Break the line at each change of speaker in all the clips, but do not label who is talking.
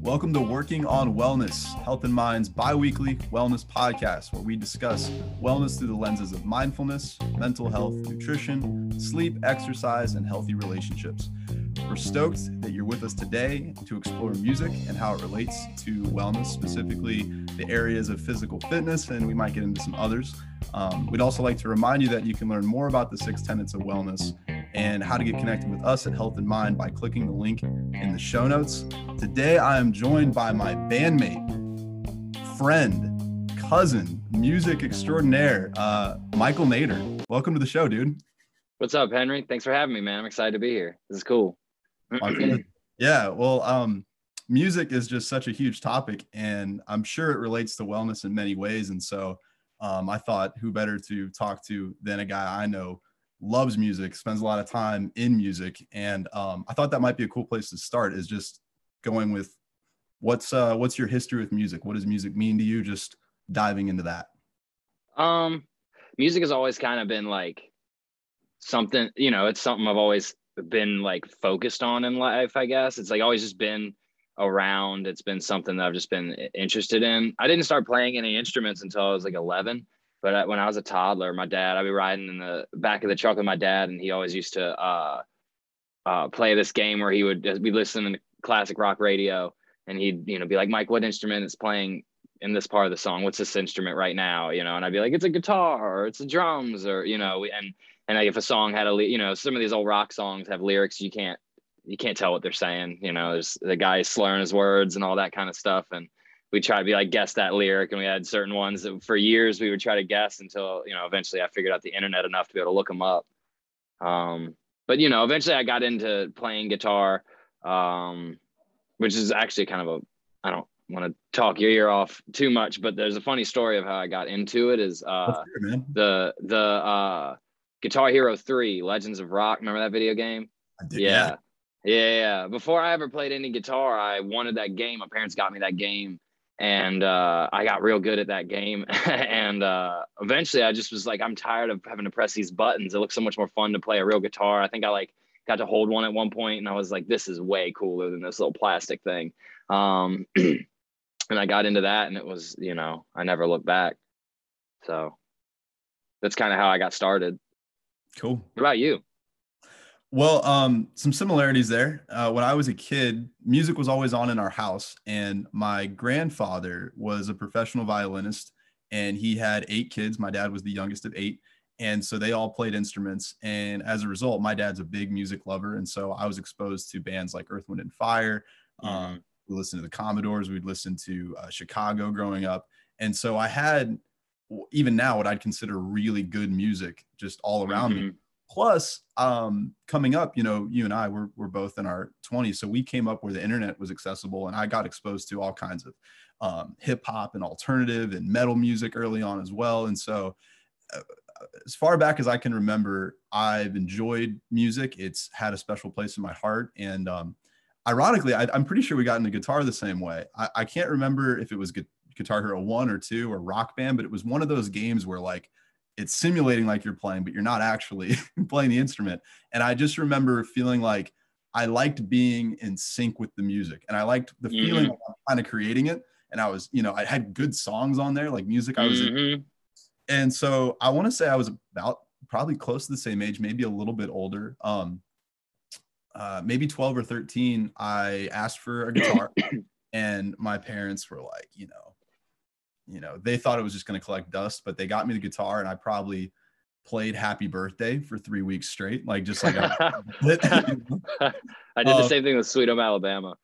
Welcome to Working on Wellness, Health in Mind's bi weekly wellness podcast, where we discuss wellness through the lenses of mindfulness, mental health, nutrition, sleep, exercise, and healthy relationships. We're stoked that you're with us today to explore music and how it relates to wellness, specifically the areas of physical fitness, and we might get into some others. Um, we'd also like to remind you that you can learn more about the six tenets of wellness and how to get connected with us at Health in Mind by clicking the link in the show notes. Today, I am joined by my bandmate, friend, cousin, music extraordinaire, uh, Michael Nader. Welcome to the show, dude.
What's up, Henry? Thanks for having me, man. I'm excited to be here. This is cool.
yeah, well, um, music is just such a huge topic, and I'm sure it relates to wellness in many ways. And so, um, I thought, who better to talk to than a guy I know loves music, spends a lot of time in music, and um, I thought that might be a cool place to start. Is just going with what's uh, what's your history with music? What does music mean to you? Just diving into that.
Um, music has always kind of been like something. You know, it's something I've always been like focused on in life. I guess it's like always just been around. It's been something that I've just been interested in. I didn't start playing any instruments until I was like 11. But when I was a toddler, my dad, I'd be riding in the back of the truck with my dad, and he always used to uh, uh, play this game where he would be listening to classic rock radio, and he'd you know be like, Mike, what instrument is playing in this part of the song? What's this instrument right now? You know, and I'd be like, it's a guitar, or it's a drums, or you know, and and like if a song had a you know some of these old rock songs have lyrics you can't you can't tell what they're saying. You know, there's the guy slurring his words and all that kind of stuff, and we try to be like guess that lyric and we had certain ones that for years we would try to guess until you know eventually i figured out the internet enough to be able to look them up. Um, but you know eventually i got into playing guitar um, which is actually kind of a i don't want to talk your ear off too much but there's a funny story of how i got into it is uh, the the uh, guitar hero 3 legends of rock remember that video game?
Did, yeah.
yeah yeah yeah. Before i ever played any guitar i wanted that game. My parents got me that game and uh, I got real good at that game. and uh, eventually, I just was like, I'm tired of having to press these buttons. It looks so much more fun to play a real guitar. I think I like got to hold one at one point, and I was like, this is way cooler than this little plastic thing. Um, and I got into that, and it was, you know, I never looked back. So that's kind of how I got started.
Cool.
What about you?
Well, um, some similarities there. Uh, when I was a kid, music was always on in our house, and my grandfather was a professional violinist, and he had eight kids. My dad was the youngest of eight, and so they all played instruments. And as a result, my dad's a big music lover, and so I was exposed to bands like Earth, Wind, and Fire. Mm-hmm. Um, we listened to the Commodores. We'd listen to uh, Chicago growing up, and so I had even now what I'd consider really good music just all around mm-hmm. me plus um, coming up you know you and i were, were both in our 20s so we came up where the internet was accessible and i got exposed to all kinds of um, hip hop and alternative and metal music early on as well and so uh, as far back as i can remember i've enjoyed music. It's had a special place in my heart and um, ironically I, am pretty sure we got into guitar the same way. I, I can't remember if it was guitar hero 1 or 2 or rock band but it was one of those games where like it's simulating like you're playing, but you're not actually playing the instrument. And I just remember feeling like I liked being in sync with the music and I liked the mm-hmm. feeling of kind of creating it. And I was, you know, I had good songs on there, like music I was mm-hmm. in. And so I want to say I was about probably close to the same age, maybe a little bit older. Um, uh, maybe 12 or 13, I asked for a guitar and my parents were like, you know, you know, they thought it was just going to collect dust, but they got me the guitar and I probably played happy birthday for three weeks straight. Like just like I
did the same thing with Sweet Home Alabama.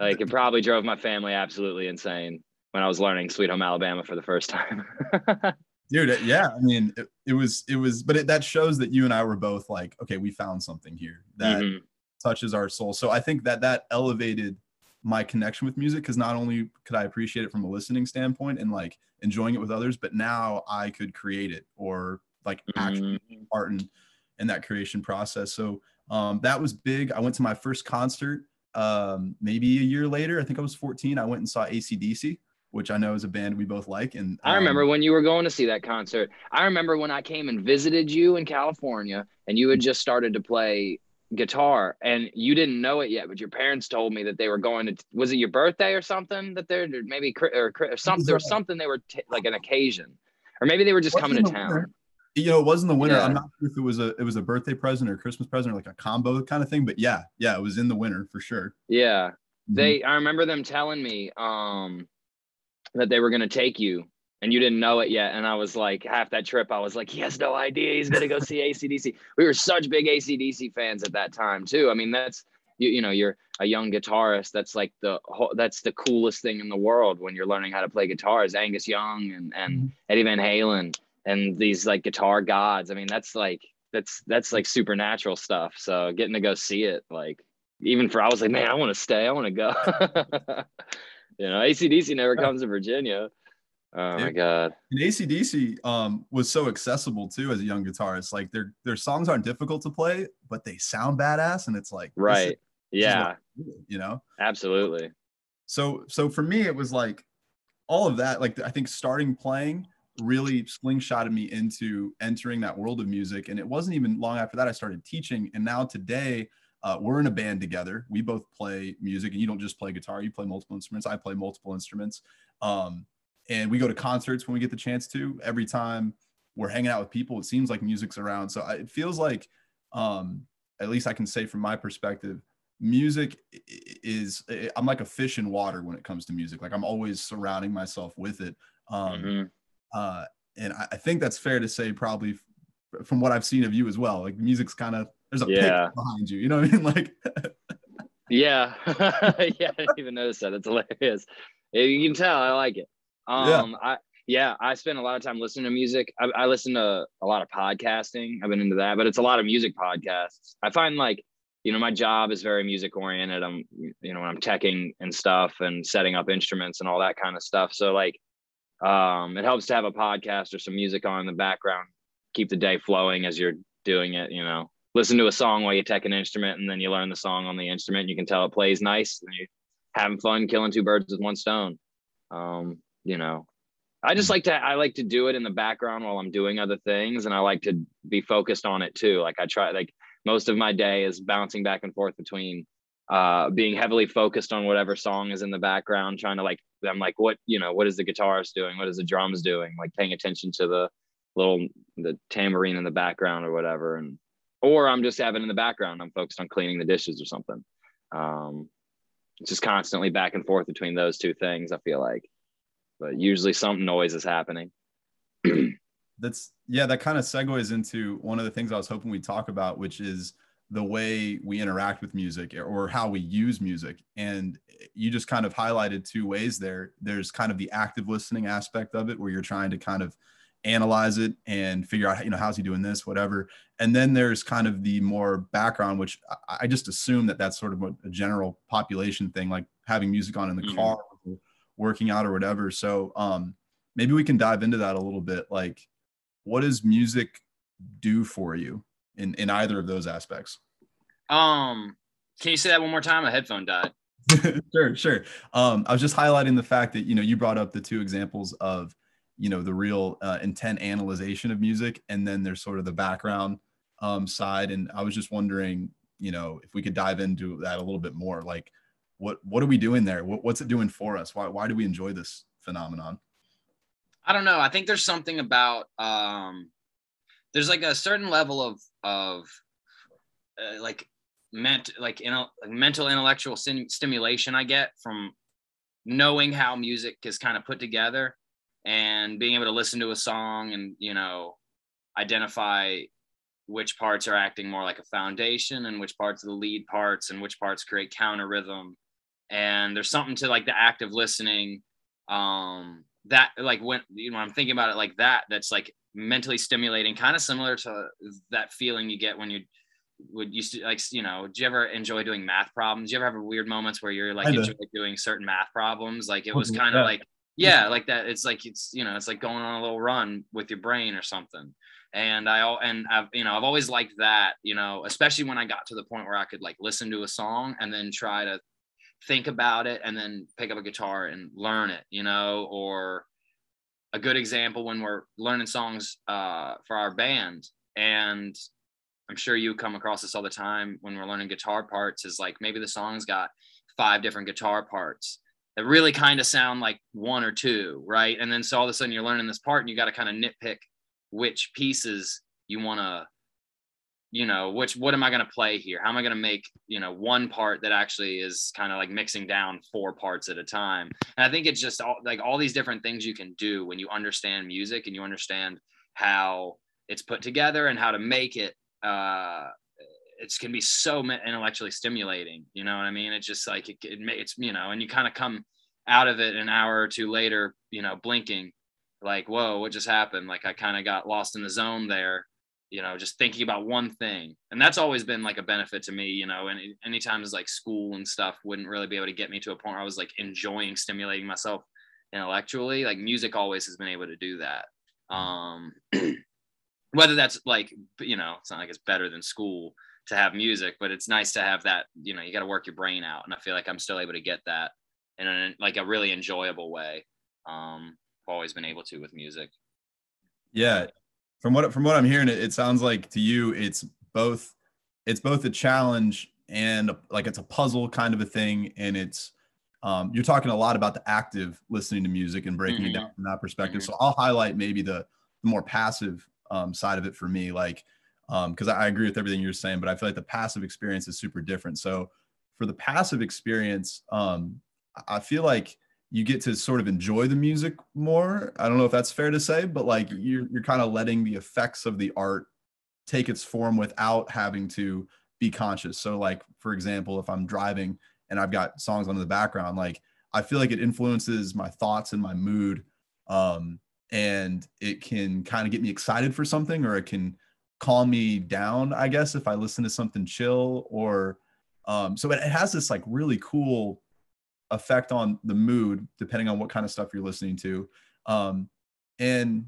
Like it probably drove my family absolutely insane when I was learning Sweet Home Alabama for the first time.
Dude, yeah, I mean, it, it was, it was, but it, that shows that you and I were both like, okay, we found something here that mm-hmm. touches our soul. So I think that that elevated my connection with music because not only could I appreciate it from a listening standpoint and like enjoying it with others, but now I could create it or like actually mm-hmm. part in, in that creation process. So um, that was big. I went to my first concert um, maybe a year later. I think I was 14. I went and saw ACDC, which I know is a band we both like. And
um, I remember when you were going to see that concert. I remember when I came and visited you in California and you had just started to play guitar and you didn't know it yet, but your parents told me that they were going to, was it your birthday or something that they're maybe, or, or something, there was something they were t- like an occasion, or maybe they were just coming to town.
Winter. You know, it wasn't the winter. Yeah. I'm not sure if it was a, it was a birthday present or Christmas present or like a combo kind of thing, but yeah, yeah, it was in the winter for sure.
Yeah. Mm-hmm. They, I remember them telling me, um, that they were going to take you and you didn't know it yet. And I was like, half that trip, I was like, he has no idea he's going to go see ACDC. We were such big ACDC fans at that time, too. I mean, that's, you, you know, you're a young guitarist. That's like the whole, that's the coolest thing in the world when you're learning how to play guitar is Angus Young and, and mm-hmm. Eddie Van Halen and these like guitar gods. I mean, that's like, that's, that's like supernatural stuff. So getting to go see it, like, even for, I was like, man, I want to stay. I want to go. you know, ACDC never comes to Virginia. Oh my god.
And ACDC um, was so accessible too as a young guitarist. Like their their songs aren't difficult to play, but they sound badass, and it's like
right, is, yeah,
you know,
absolutely.
So so for me, it was like all of that. Like I think starting playing really slingshotted me into entering that world of music, and it wasn't even long after that I started teaching. And now today. Uh, we're in a band together. We both play music, and you don't just play guitar; you play multiple instruments. I play multiple instruments. Um, and we go to concerts when we get the chance to. Every time we're hanging out with people it seems like music's around. So I, it feels like um at least i can say from my perspective music is i'm like a fish in water when it comes to music. Like i'm always surrounding myself with it. Um mm-hmm. uh and I, I, think that's fair to say probably from what i've seen of you as well. Like music's kind of there's a yeah. behind you you know what i mean? Like
yeah. Yeah i didn't even notice that. It's hilarious. You can tell i like it um, yeah. I yeah, I spend a lot of time listening to music. I, I listen to a lot of podcasting. I've been into that, but it's a lot of music podcasts. I find like you know my job is very music oriented. I'm you know when I'm teching and stuff and setting up instruments and all that kind of stuff. So like um, it helps to have a podcast or some music on in the background, keep the day flowing as you're doing it. You know, listen to a song while you tech an instrument, and then you learn the song on the instrument. You can tell it plays nice, and you're having fun, killing two birds with one stone. Um, you know i just mm. like to i like to do it in the background while i'm doing other things and i like to be focused on it too. Like i try like most of my day is bouncing back and forth between uh being heavily focused on whatever song is in the background trying to like i'm like what you know what is the guitarist doing? What is the drums doing? Like paying attention to the little the tambourine in the background or whatever. And or i'm just having in the background. I'm focused on cleaning the dishes or something. Um just constantly back and forth between those two things i feel like but usually something noise is happening.
That's yeah, that kind of segues into one of the things I was hoping we'd talk about, which is the way we interact with music or how we use music. And you just kind of highlighted two ways there. There's kind of the active listening aspect of it where you're trying to kind of analyze it and figure out, you know, how's he doing this, whatever. And then there's kind of the more background, which I just assume that that's sort of a, general population thing, like having music on in the mm-hmm. car working out or whatever. So um, maybe we can dive into that a little bit. Like, what does music do for you in in either of those aspects?
Um, can you say that one more time? A headphone died.
sure, sure. Um, I was just highlighting the fact that you know you brought up the two examples of you know the real uh, intent analyzation of music, and then there's sort of the background um, side. And I was just wondering, you know, if we could dive into that a little bit more. Like, what what are we doing there? What, what's it doing for us? Why why do we enjoy this phenomenon?
I don't know. I think there's something about um, there's like a certain level of of uh, like ment like you know like mental intellectual sim- stimulation I get from knowing how music is kind of put together and being able to listen to a song and you know identify which parts are acting more like a foundation and which parts are the lead parts and which parts create counter rhythm and there's something to like the act of listening um that like when you know i'm thinking about it like that that's like mentally stimulating kind of similar to that feeling you get when you would used to like you know do you ever enjoy doing math problems? Do you ever have weird moments where you're like doing certain math problems? Like it was kind of like yeah like that it's like it's you know it's like going on a little run with your brain or something. And i all and i've you know i've always liked that you know especially when i got to the point where i could like listen to a song and then try to think about it and then pick up a guitar and learn it, you know, or a good example when we're learning songs uh, for our band and
I'm sure you come across this all the time when we're learning guitar parts is like maybe the song's got five different guitar parts that really kind of sound like one or two, right? And then so all of a sudden you're learning this part and you got to kind of nitpick which pieces you want to you know which what am i going to play here? How am i going to make you know one part that actually is kind of like mixing down four parts at a time? And i think it's just all, like all these different things you can do when you understand music and you understand how it's put together and how to make it uh it can be so intellectually stimulating you know what i mean? It's just like it, it it's you know and you kind of come out of it an hour or two later you know blinking like whoa what just happened? Like i kind of got lost in the zone there you know just thinking about one thing. And that's always been like a benefit to me you know and anytime is like school and stuff wouldn't really be able to get me to a point where i was like enjoying stimulating myself intellectually like music always has been able to do that. Um whether that's like you know it's not like it's better than school to have music but it's nice to have that you know you got to work your brain out and i feel like i'm still able to get that in like a really enjoyable way um i've always been able to with music.
Yeah from what from what I'm hearing, it, it sounds like to you it's both it's both a challenge and like it's a puzzle kind of a thing, and it's um, you're talking a lot about the active listening to music and breaking mm-hmm. it down from that perspective. Mm-hmm. So I'll highlight maybe the, the more passive um, side of it for me, like because um, I, I agree with everything you're saying, but I feel like the passive experience is super different. So for the passive experience, um, I feel like you get to sort of enjoy the music more. I don't know if that's fair to say, but like you're you're kind of letting the effects of the art take its form without having to be conscious. So like for example, if I'm driving and I've got songs on in the background, like I feel like it influences my thoughts and my mood. Um, and it can kind of get me excited for something or it can calm me down, I guess, if I listen to something chill or um, so it, it has this like really cool effect on the mood depending on what kind of stuff you're listening to. Um, and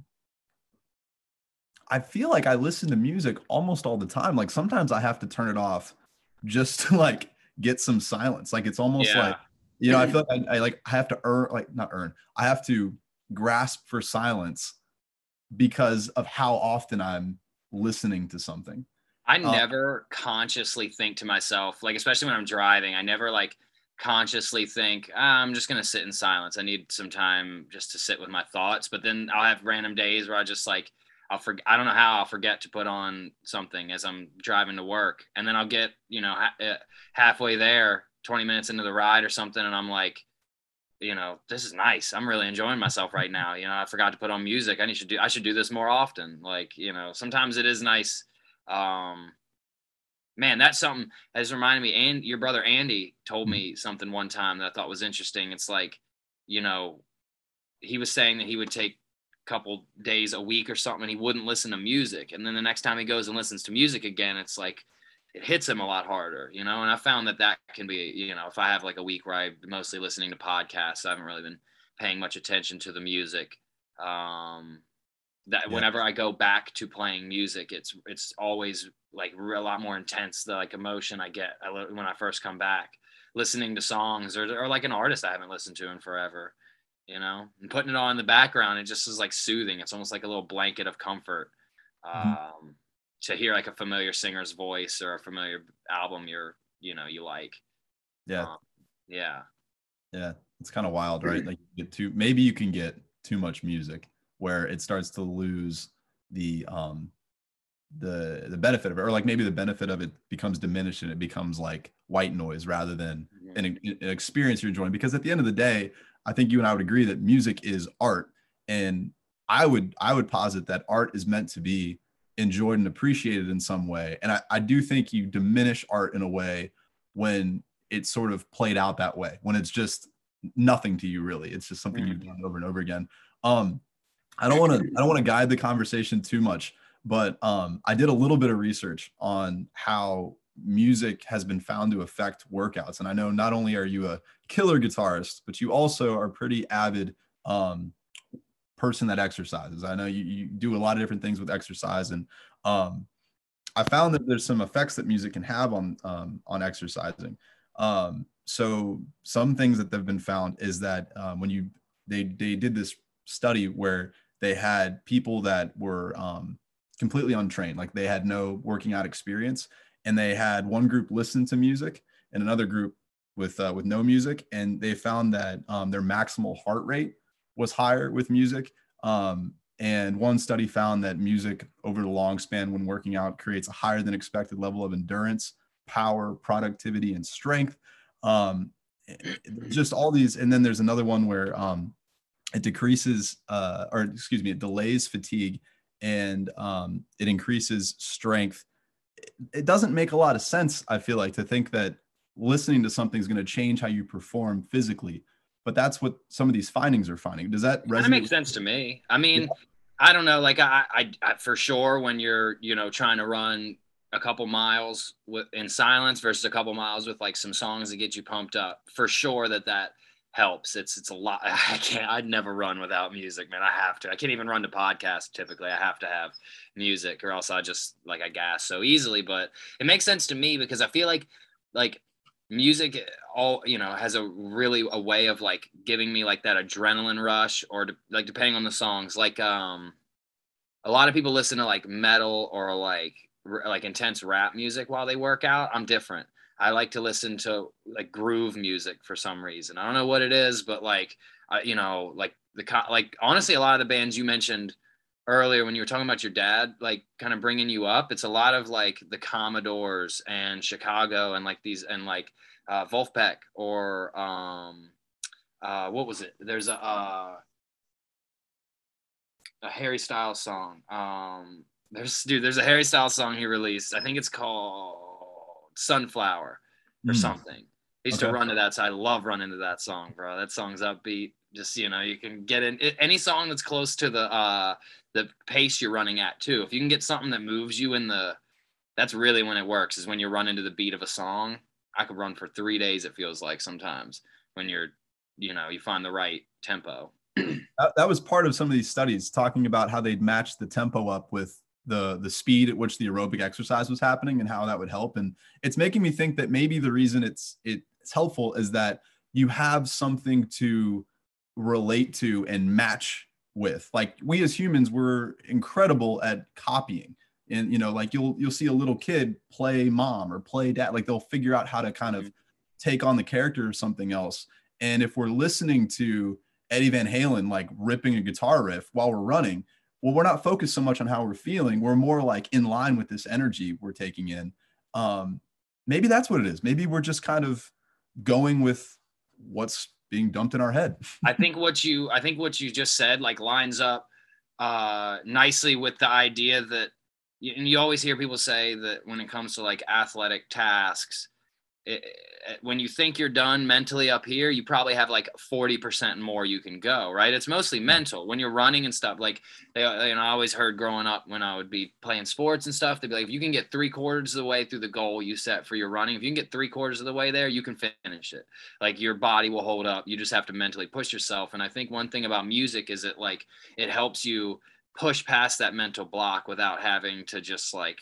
i feel like i listen to music almost all the time. Like sometimes i have to turn it off just to like get some silence. Like it's almost yeah. like you know i feel like I, I like i have to earn like not earn i have to grasp for silence because of how often i'm listening to something.
I um, never consciously think to myself like especially when i'm driving i never like consciously think ah, I'm just gonna sit in silence. I need some time just to sit with my thoughts. But then I'll have random days where I just like I'll forget. I don't know how I'll forget to put on something as I'm driving to work, and then I'll get you know ha- eh, halfway there, 20 minutes into the ride or something, and I'm like, you know, this is nice. I'm really enjoying myself right now. You know, I forgot to put on music. I need to do. I should do this more often. Like you know, sometimes it is nice. Um, man, that's something has reminded me. And your brother Andy told me something one time that I thought was interesting. It's like, you know, he was saying that he would take a couple days a week or something and he wouldn't listen to music. And then the next time he goes and listens to music again, it's like it hits him a lot harder, you know. And I found that that can be, you know, if I have like a week where I'm mostly listening to podcasts, I haven't really been paying much attention to the music. Um, that yeah. whenever I go back to playing music, it's it's always like a lot more intense. The like emotion I get when I first come back, listening to songs or or like an artist I haven't listened to in forever, you know, and putting it on in the background. It just is like soothing. It's almost like a little blanket of comfort. Mm-hmm. Um, to hear like a familiar singer's voice or a familiar album you're you know you like.
Yeah. Um,
yeah.
Yeah, it's kind of wild, right? Like you get too maybe you can get too much music where it starts to lose the um the the benefit of it or like maybe the benefit of it becomes diminished and it becomes like white noise rather than mm-hmm. an, an experience you're enjoying. Because at the end of the day i think you and i would agree that music is art. And i would i would posit that art is meant to be enjoyed and appreciated in some way. And i, I do think you diminish art in a way when it's sort of played out that way when it's just nothing to you really. It's just something mm-hmm. you've done over and over again. Um I don't want to I don't want to guide the conversation too much, but um, I did a little bit of research on how music has been found to affect workouts, and I know not only are you a killer guitarist, but you also are pretty avid um, person that exercises. I know you, you do a lot of different things with exercise, and um, I found that there's some effects that music can have on um, on exercising. Um, so some things that have been found is that um, when you they they did this study where they had people that were um, completely untrained, like they had no working out experience, and they had one group listen to music and another group with uh, with no music, and they found that um, their maximal heart rate was higher with music. Um, and one study found that music over the long span when working out creates a higher than expected level of endurance, power, productivity, and strength. Um, just all these, and then there's another one where um, it decreases, uh, or excuse me, it delays fatigue and um, it increases strength. It doesn't make a lot of sense, I feel like, to think that listening to something is going to change how you perform physically. But that's what some of these findings are finding. Does that
resonate? That makes sense to me. I mean, yeah. I don't know. Like I, I, I, for sure, when you're, you know, trying to run a couple miles with in silence versus a couple miles with like some songs that get you pumped up, for sure that that helps. It's it's a lot. I can't. I'd never run without music, man. I have to. I can't even run to podcast Typically, I have to have music, or else I just like I gas so easily. But it makes sense to me because I feel like like music all you know has a really a way of like giving me like that adrenaline rush or de- like depending on the songs like um a lot of people listen to like metal or like r- like intense rap music while they work out i'm different i like to listen to like groove music for some reason. I don't know what it is but like I, you know like the like honestly a lot of the bands you mentioned earlier when you were talking about your dad like kind of bringing you up it's a lot of like the commodores and chicago and like these and like uh Vulfpeck or um uh what was it? There's a uh, a harry styles song. Um there's dude there's a harry styles song he released. I think it's called sunflower or mm. something I used okay. to run to that. So I love running to that song, bro. That song's upbeat. Just you know, you can get in any song that's close to the uh the pace you're running at too. If you can get something that moves you in the, that's really when it works. Is when you run into the beat of a song. I could run for three days. It feels like sometimes when you're, you know, you find the right tempo.
that, that was part of some of these studies talking about how they'd match the tempo up with the the speed at which the aerobic exercise was happening and how that would help. And it's making me think that maybe the reason it's it's helpful is that you have something to relate to and match with. Like we as humans we're incredible at copying. And you know like you'll you'll see a little kid play mom or play dad. Like they'll figure out how to kind of mm-hmm. take on the character of something else. And if we're listening to eddie van halen like ripping a guitar riff while we're running well we're not focused so much on how we're feeling. We're more like in line with this energy we're taking in. Um maybe that's what it is. Maybe we're just kind of going with what's being dumped in our head.
I think what you I think what you just said like lines up uh, nicely with the idea that and you always hear people say that when it comes to like athletic tasks it, when you think you're done mentally up here, you probably have like 40% more you can go, right? It's mostly mm. mental when you're running and stuff. Like, they, you know, I always heard growing up when I would be playing sports and stuff, they'd be like, if you can get three quarters of the way through the goal you set for your running, if you can get three quarters of the way there, you can finish it. Like, your body will hold up. You just have to mentally push yourself. And I think one thing about music is it like, it helps you push past that mental block without having to just like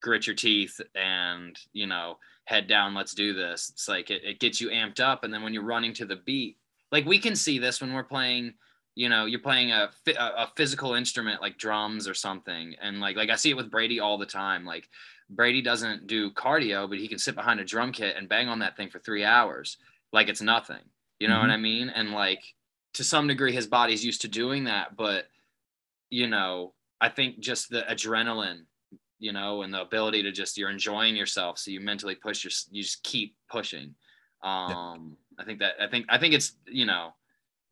grit your teeth and, you know, head down, let's do this. It's like it, it gets you amped up. And then when you're running to the beat, like we can see this when we're playing, you know, you're playing a, a physical instrument like drums or something. And like, like I see it with Brady all the time. Like Brady doesn't do cardio, but he can sit behind a drum kit and bang on that thing for three hours. Like it's nothing, you know mm-hmm. what I mean? And like to some degree, his body's used to doing that. But, you know, I think just the adrenaline you know, and the ability to just you're enjoying yourself, so you mentally push your you just keep pushing. Um, yeah. I think that I think I think it's you know,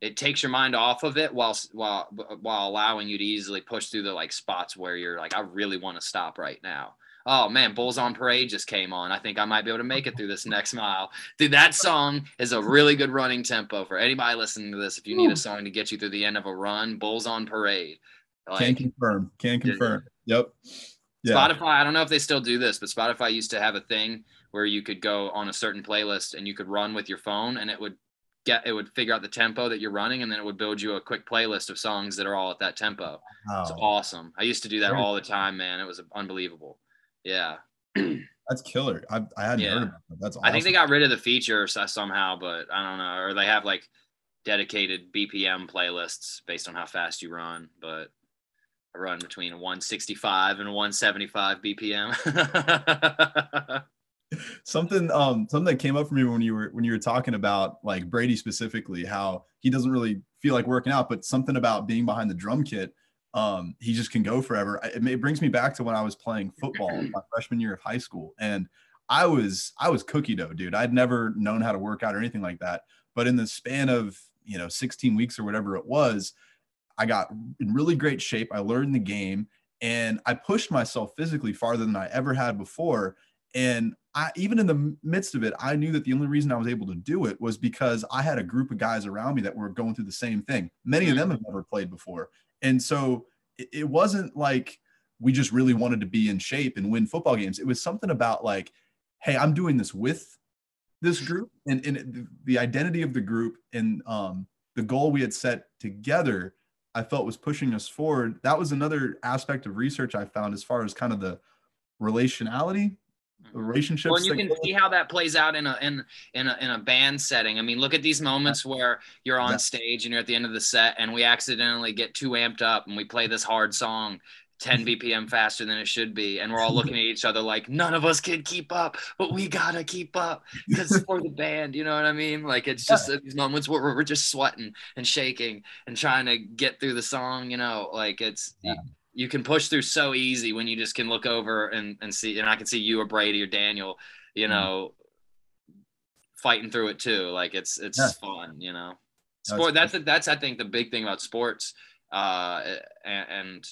it takes your mind off of it while while while allowing you to easily push through the like spots where you're like I really want to stop right now. Oh man, Bulls on Parade just came on. I think I might be able to make it through this next mile. Dude, that song is a really good running tempo for anybody listening to this. If you need a song to get you through the end of a run, Bulls on Parade.
Like, can confirm. Can confirm. Yep
yeah. Spotify, I don't know if they still do this, but Spotify used to have a thing where you could go on a certain playlist and you could run with your phone and it would get it would figure out the tempo that you're running and then it would build you a quick playlist of songs that are all at that tempo. Wow. It's awesome. I used to do that all the time, man. It was unbelievable. Yeah.
That's killer. I, I hadn't yeah. heard about that. That's awesome.
I think they got rid of the feature somehow, but I don't know. Or they have like dedicated BPM playlists based on how fast you run. But Run between 165 and 175 BPM.
something um something that came up for me when you were when you were talking about like Brady specifically how he doesn't really feel like working out but something about being behind the drum kit um he just can go forever it, it brings me back to when I was playing football my freshman year of high school and I was I was cookie dough dude I'd never known how to work out or anything like that but in the span of you know 16 weeks or whatever it was I got in really great shape I learned the game and I pushed myself physically farther than I ever had before and I, even in the midst of it, I knew that the only reason I was able to do it was because I had a group of guys around me that were going through the same thing. Many of them have never played before. And so it, it wasn't like we just really wanted to be in shape and win football games. It was something about like, hey, I'm doing this with this group and, and the identity of the group and um, the goal we had set together, I felt was pushing us forward. That was another aspect of research I found as far as kind of the relationality mm-hmm. relationships.
Well, you can see how that plays out in a in in a in a band setting. I mean, look at these moments where you're on stage and you're at the end of the set, and we accidentally get too amped up and we play this hard song. 10 BPM faster than it should be. And we're all looking at each other like, none of us can keep up, but we gotta keep up because for the band, you know what I mean? Like, it's just yeah. these moments where we're just sweating and shaking and trying to get through the song, you know, like it's, yeah you can push through so easy when you just can look over and, and see and I can see you or Brady or Daniel, you know, mm-hmm. fighting through it too. Like it's it's yeah. fun, you know. Sport that's that's, that's I think the big thing about sports. Uh and, and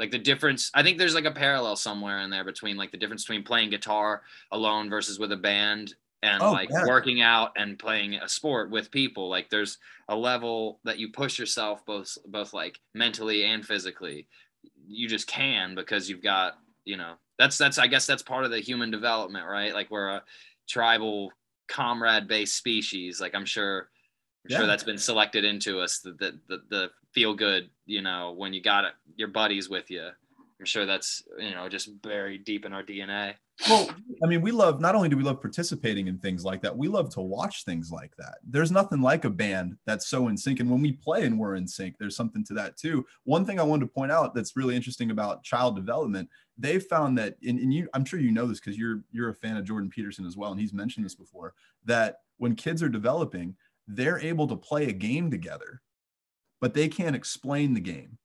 like the difference i think there's like a parallel somewhere in there between like the difference between playing guitar alone versus with a band and oh, like yeah. working out and playing a sport with people. Like there's a level that you push yourself both both like mentally and physically. You just can because you've got you know that's that's i guess that's part of the human development right? Like we're a tribal comrade based species. Like i'm sure i'm yeah. sure that's been selected into us the, the the, the feel good you know when you got it your buddies with you i'm sure that's you know just buried deep in our dna
well, I mean, we love not only do we love participating in things like that, we love to watch things like that. There's nothing like a band that's so in sync. And when we play and we're in sync, there's something to that too. One thing I wanted to point out that's really interesting about child development, they found that, and, and you, I'm sure you know this because you're you're a fan of Jordan Peterson as well, and he's mentioned this before, that when kids are developing, they're able to play a game together, but they can't explain the game.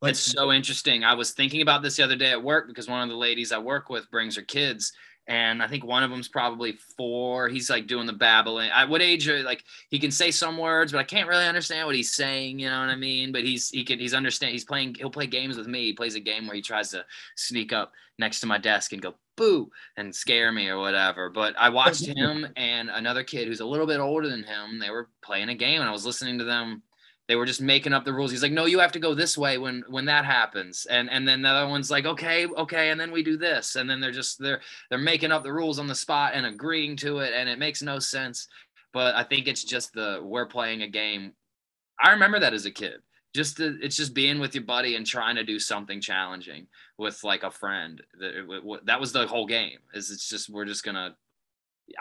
Like, it's so interesting. I was thinking about this the other day at work because one of the ladies I work with brings her kids, and I think one of them's probably four. He's like doing the babbling. At what age? Are, like he can say some words, but I can't really understand what he's saying. You know what I mean? But he's he can he's understand. He's playing. He'll play games with me. He plays a game where he tries to sneak up next to my desk and go boo and scare me or whatever. But I watched him and another kid who's a little bit older than him. They were playing a game, and I was listening to them they were just making up the rules. He's like, no, you have to go this way when when that happens. And and then the other one's like, okay, okay, and then we do this. And then they're just they're they're making up the rules on the spot and agreeing to it, and it makes no sense. But I think it's just the we're playing a game. I remember that as a kid. Just to, it's just being with your buddy and trying to do something challenging with like a friend. That that was the whole game. Is it's just we're just gonna.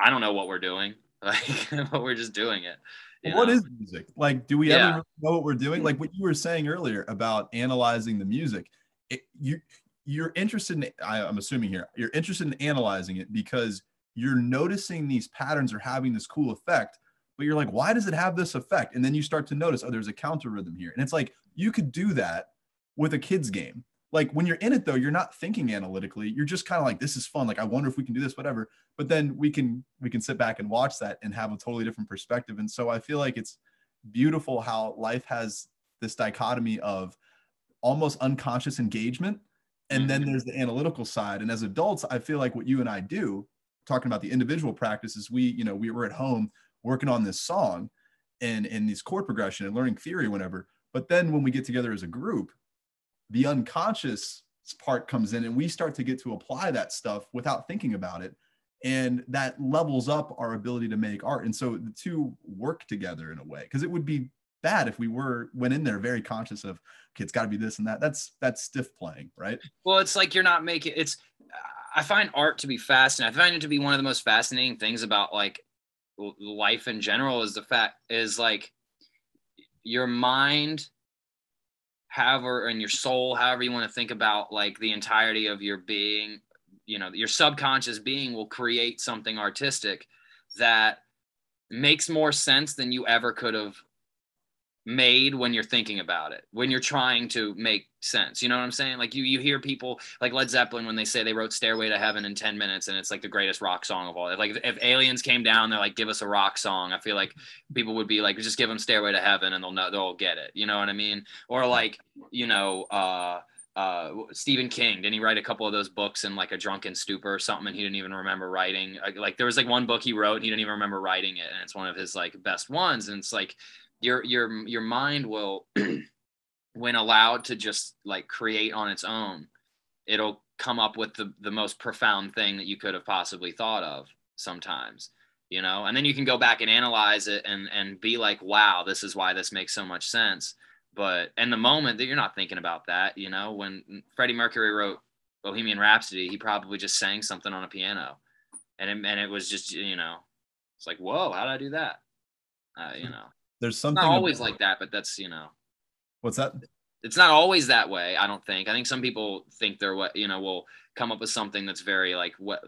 I don't know what we're doing, like, but we're just doing it.
What is music? Like, do we yeah. ever know what we're doing? Like what you were saying earlier about analyzing the music. It, you you're interested in I, I'm assuming here, you're interested in analyzing it because you're noticing these patterns are having this cool effect, but you're like, why does it have this effect? And then you start to notice, oh, there's a counter rhythm here. And it's like you could do that with a kid's game. Like when you're in it though, you're not thinking analytically. You're just kind of like, this is fun. Like, I wonder if we can do this, whatever. But then we can we can sit back and watch that and have a totally different perspective. And so I feel like it's beautiful how life has this dichotomy of almost unconscious engagement. And then mm-hmm. there's the analytical side. And as adults, I feel like what you and I do, talking about the individual practices, we, you know, we were at home working on this song and and this chord progression and learning theory, whatever. But then when we get together as a group, the unconscious part comes in and we start to get to apply that stuff without thinking about it. And that levels up our ability to make art. And so the two work together in a way because it would be bad if we were went in there very conscious of okay it's got to be this and that. That's that's stiff playing right?
Well it's like you're not making it's i find art to be fascinating i find it to be one of the most fascinating things about like life in general is the fact is like your mind however and your soul however you want to think about like the entirety of your being you know your subconscious being will create something artistic that makes more sense than you ever could have made when you're thinking about it when you're trying to make sense you know what i'm saying like you you hear people like led zeppelin when they say they wrote stairway to heaven in 10 minutes and it's like the greatest rock song of all like if, if aliens came down they're like give us a rock song i feel like people would be like just give them stairway to heaven and they'll know they'll get it you know what i mean or like you know uh uh, Stephen King, didn't he write a couple of those books in like a drunken stupor or something? And he didn't even remember writing. Like there was like one book he wrote, and he didn't even remember writing it, and it's one of his like best ones. And it's like your your your mind will when allowed to just like create on its own it'll come up with the, the most profound thing that you could have possibly thought of sometimes you know? And then you can go back and analyze it and and be like wow this is why this makes so much sense. But in the moment that you're not thinking about that you know when freddie mercury wrote bohemian rhapsody he probably just sang something on a piano. And it, and it was just you know it's like whoa how did i do that? Uh, you know
there's something
not always about, like that, but that's you know.
What's that?
It's not always that way. I don't think. I think some people think they're what you know will come up with something that's very like what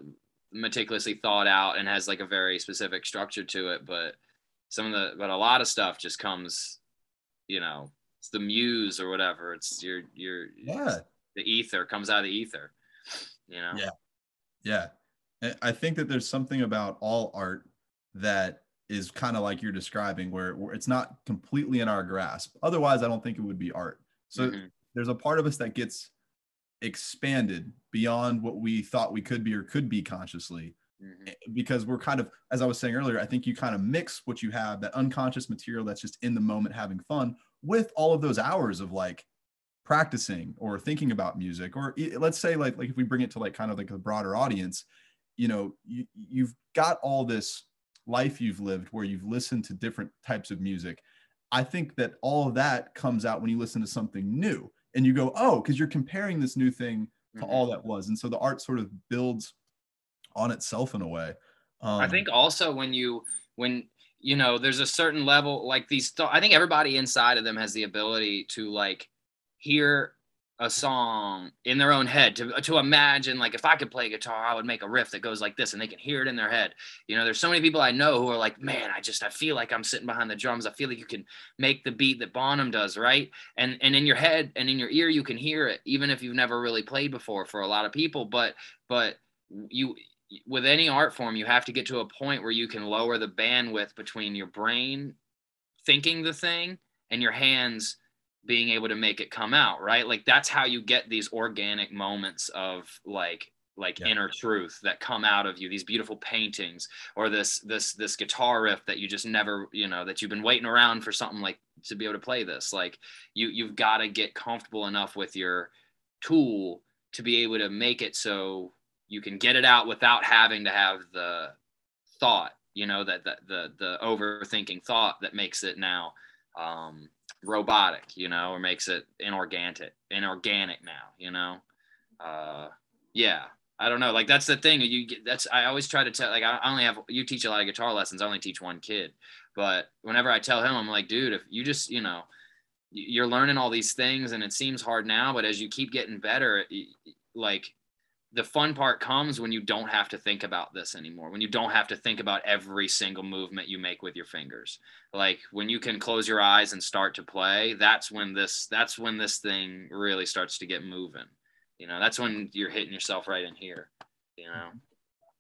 meticulously thought out and has like a very specific structure to it. But some of the but a lot of stuff just comes, you know, it's the muse or whatever. It's your your
yeah
the ether comes out of the ether. You know.
Yeah. Yeah. I think that there's something about all art that is kind of like you're describing where, where, it's not completely in our grasp otherwise i don't think it would be art so mm-hmm. there's a part of us that gets expanded beyond what we thought we could be or could be consciously mm-hmm. Eh, because we're kind of as i was saying earlier i think you kind of mix what you have that unconscious material that's just in the moment having fun with all of those hours of like practicing or thinking about music or let's say like like if we bring it to like kind of like a broader audience you know you, you've got all this life you've lived where you've listened to different types of music i think that all of that comes out when you listen to something new and you go oh because you're comparing this new thing to mm-hmm. all that was and so the art sort of builds on itself in a way
um, i think also when you when you know there's a certain level like these th- i think everybody inside of them has the ability to like hear a song in their own head to, to imagine like if i could play guitar i would make a riff that goes like this and they can hear it in their head. You know there's so many people i know who are like man i just i feel like i'm sitting behind the drums. I feel like you can make the beat that bonham does right? And and in your head and in your ear you can hear it even if you've never really played before for a lot of people. But but you with any art form you have to get to a point where you can lower the bandwidth between your brain thinking the thing and your hands being able to make it come out right like that's how you get these organic moments of like like yeah. inner truth that come out of you these beautiful paintings or this this this guitar riff that you just never you know that you've been waiting around for something like to be able to play this like you you've got to get comfortable enough with your tool to be able to make it so you can get it out without having to have the thought you know that the the, the overthinking thought that makes it now um robotic, you know, or makes it inorganic, inorganic now, you know. Uh, yeah, I don't know. Like that's the thing. You get that's I always try to tell. Like I only have you teach a lot of guitar lessons. I only teach one kid, but whenever I tell him, I'm like, dude, if you just you know, you're learning all these things and it seems hard now, but as you keep getting better, like the fun part comes when you don't have to think about this anymore when you don't have to think about every single movement you make with your fingers. Like when you can close your eyes and start to play that's when this that's when this thing really starts to get moving. You know that's when you're hitting yourself right in here you know?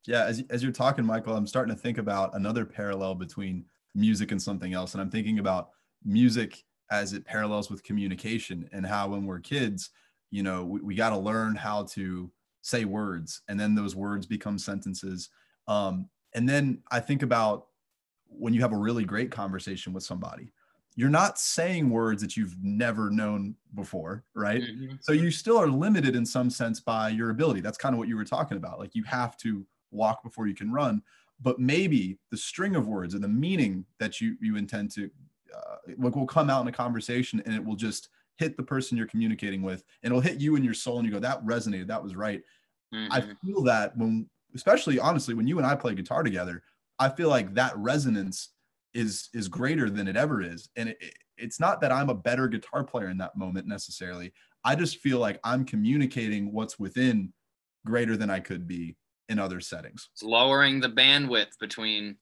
Yeah as, as you're talking michael i'm starting to think about another parallel between music and something else and i'm thinking about music as it parallels with communication and how when we're kids you know we, we got to learn how to say words and then those words become sentences. Um, and then i think about when you have a really great conversation with somebody you're not saying words that you've never known before right? Mm-hmm. so you still are limited in some sense by your ability. That's kind of what you were talking about like you have to walk before you can run but maybe the string of words and the meaning that you you intend to uh, will come out in a conversation and it will just hit the person you're communicating with and it'll hit you in your soul and you go that resonated that was right mm-hmm. i feel that when especially honestly when you and i play guitar together i feel like that resonance is is greater than it ever is and it, it's not that I'm a better guitar player in that moment necessarily. I just feel like I'm communicating what's within greater than I could be in other settings.
It's lowering the bandwidth between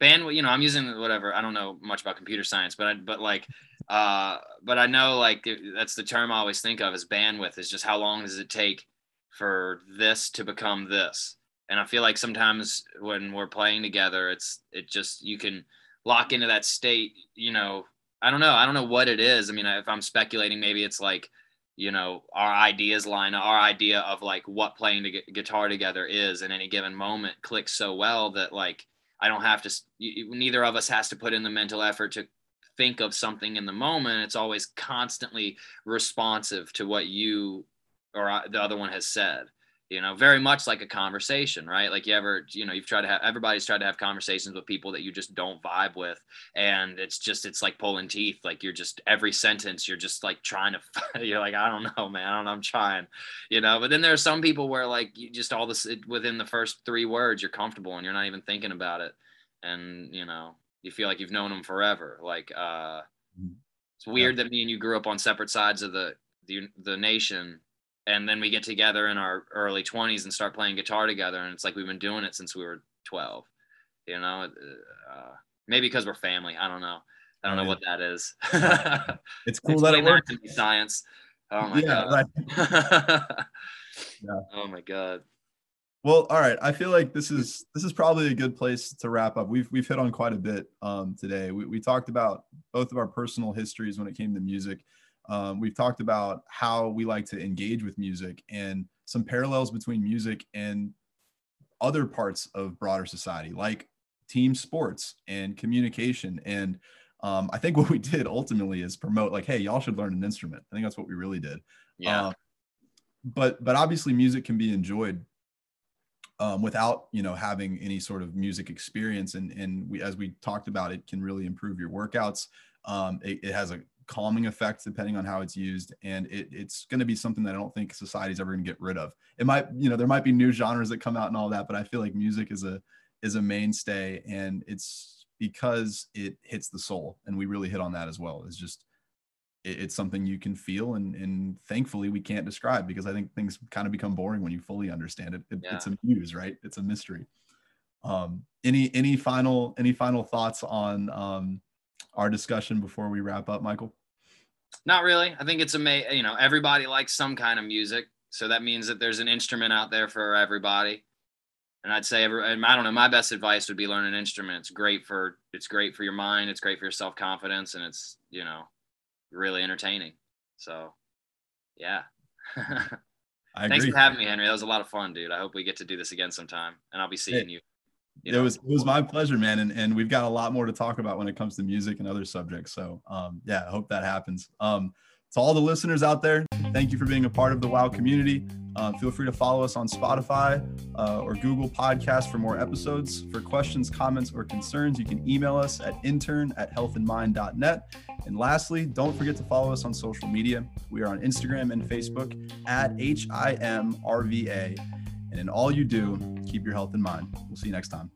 bandwidth. You know, I'm using whatever. I don't know much about computer science, but I, but like, uh, but I know like that's the term I always think of as bandwidth. Is just how long does it take for this to become this? And I feel like sometimes when we're playing together, it's it just you can lock into that state. You know, I don't know. I don't know what it is. I mean, if I'm speculating, maybe it's like you know our ideas line our idea of like what playing the guitar together is in any given moment clicks so well that like i don't have to neither of us has to put in the mental effort to think of something in the moment it's always constantly responsive to what you or uh, the other one has said you know very much like a conversation right like you ever you know you've tried to have everybody's tried to have conversations with people that you just don't vibe with and it's just it's like pulling teeth like you're just every sentence you're just like trying to you're like i don't know man i don't know i'm trying you know but then there are some people where like you just all this within the first three words you're comfortable and you're not even thinking about it and you know you feel like you've known them forever like uh mm-hmm. it's weird yeah. that me and you grew up on separate sides of the the, the nation and then we get together in our early 20s and start playing guitar together and it's like we've been doing it since we were 12 you know? Uh, maybe because we're family i don't know. I don't know what that is.
It's cool that it works.
science. Oh my yeah, god. right. yeah. oh my god.
Well all right i feel like this is this is probably a good place to wrap up. We've we've hit on quite a bit um, today. We, we talked about both of our personal histories when it came to music um, we've talked about how we like to engage with music and some parallels between music and other parts of broader society, like team sports and communication. And um, I think what we did ultimately is promote, like, hey, y'all should learn an instrument. I think that's what we really did.
Yeah.
Uh, but but obviously, music can be enjoyed um, without you know having any sort of music experience and and we as we talked about it can really improve your workouts um, it, it, has a calming effects depending on how it's used and it, it's going to be something that i don't think society's ever going to get rid of. It might you know there might be new genres that come out and all that but i feel like music is a is a mainstay and it's because it hits the soul and we really hit on that as well. It's just it, it's something you can feel and and thankfully we can't describe because i think things kind of become boring when you fully understand it, it yeah. it's a muse right? It's a mystery. Um any any final any final thoughts on um our discussion before we wrap up, Michael?
Not really. I think it's amazing. You know, everybody likes some kind of music, so that means that there's an instrument out there for everybody. And I'd say, every, I don't know. My best advice would be learn an instrument. It's great for it's great for your mind. It's great for your self confidence, and it's you know really entertaining. So, yeah. Thanks for having me, Henry. That was a lot of fun, dude. I hope we get to do this again sometime, and I'll be seeing you
it was it was my pleasure, man, and and we've got a lot more to talk about when it comes to music and other subjects. So um, yeah, I hope that happens. Um, to all the listeners out there, thank you for being a part of the WOW community. Uh, feel free to follow us on Spotify uh, or Google Podcast for more episodes. For questions, comments, or concerns, you can email us at intern at healthinmind.net. And lastly, don't forget to follow us on social media. We are on Instagram and Facebook at HIMRVA and in all you do, keep your health in mind. We'll see you next time.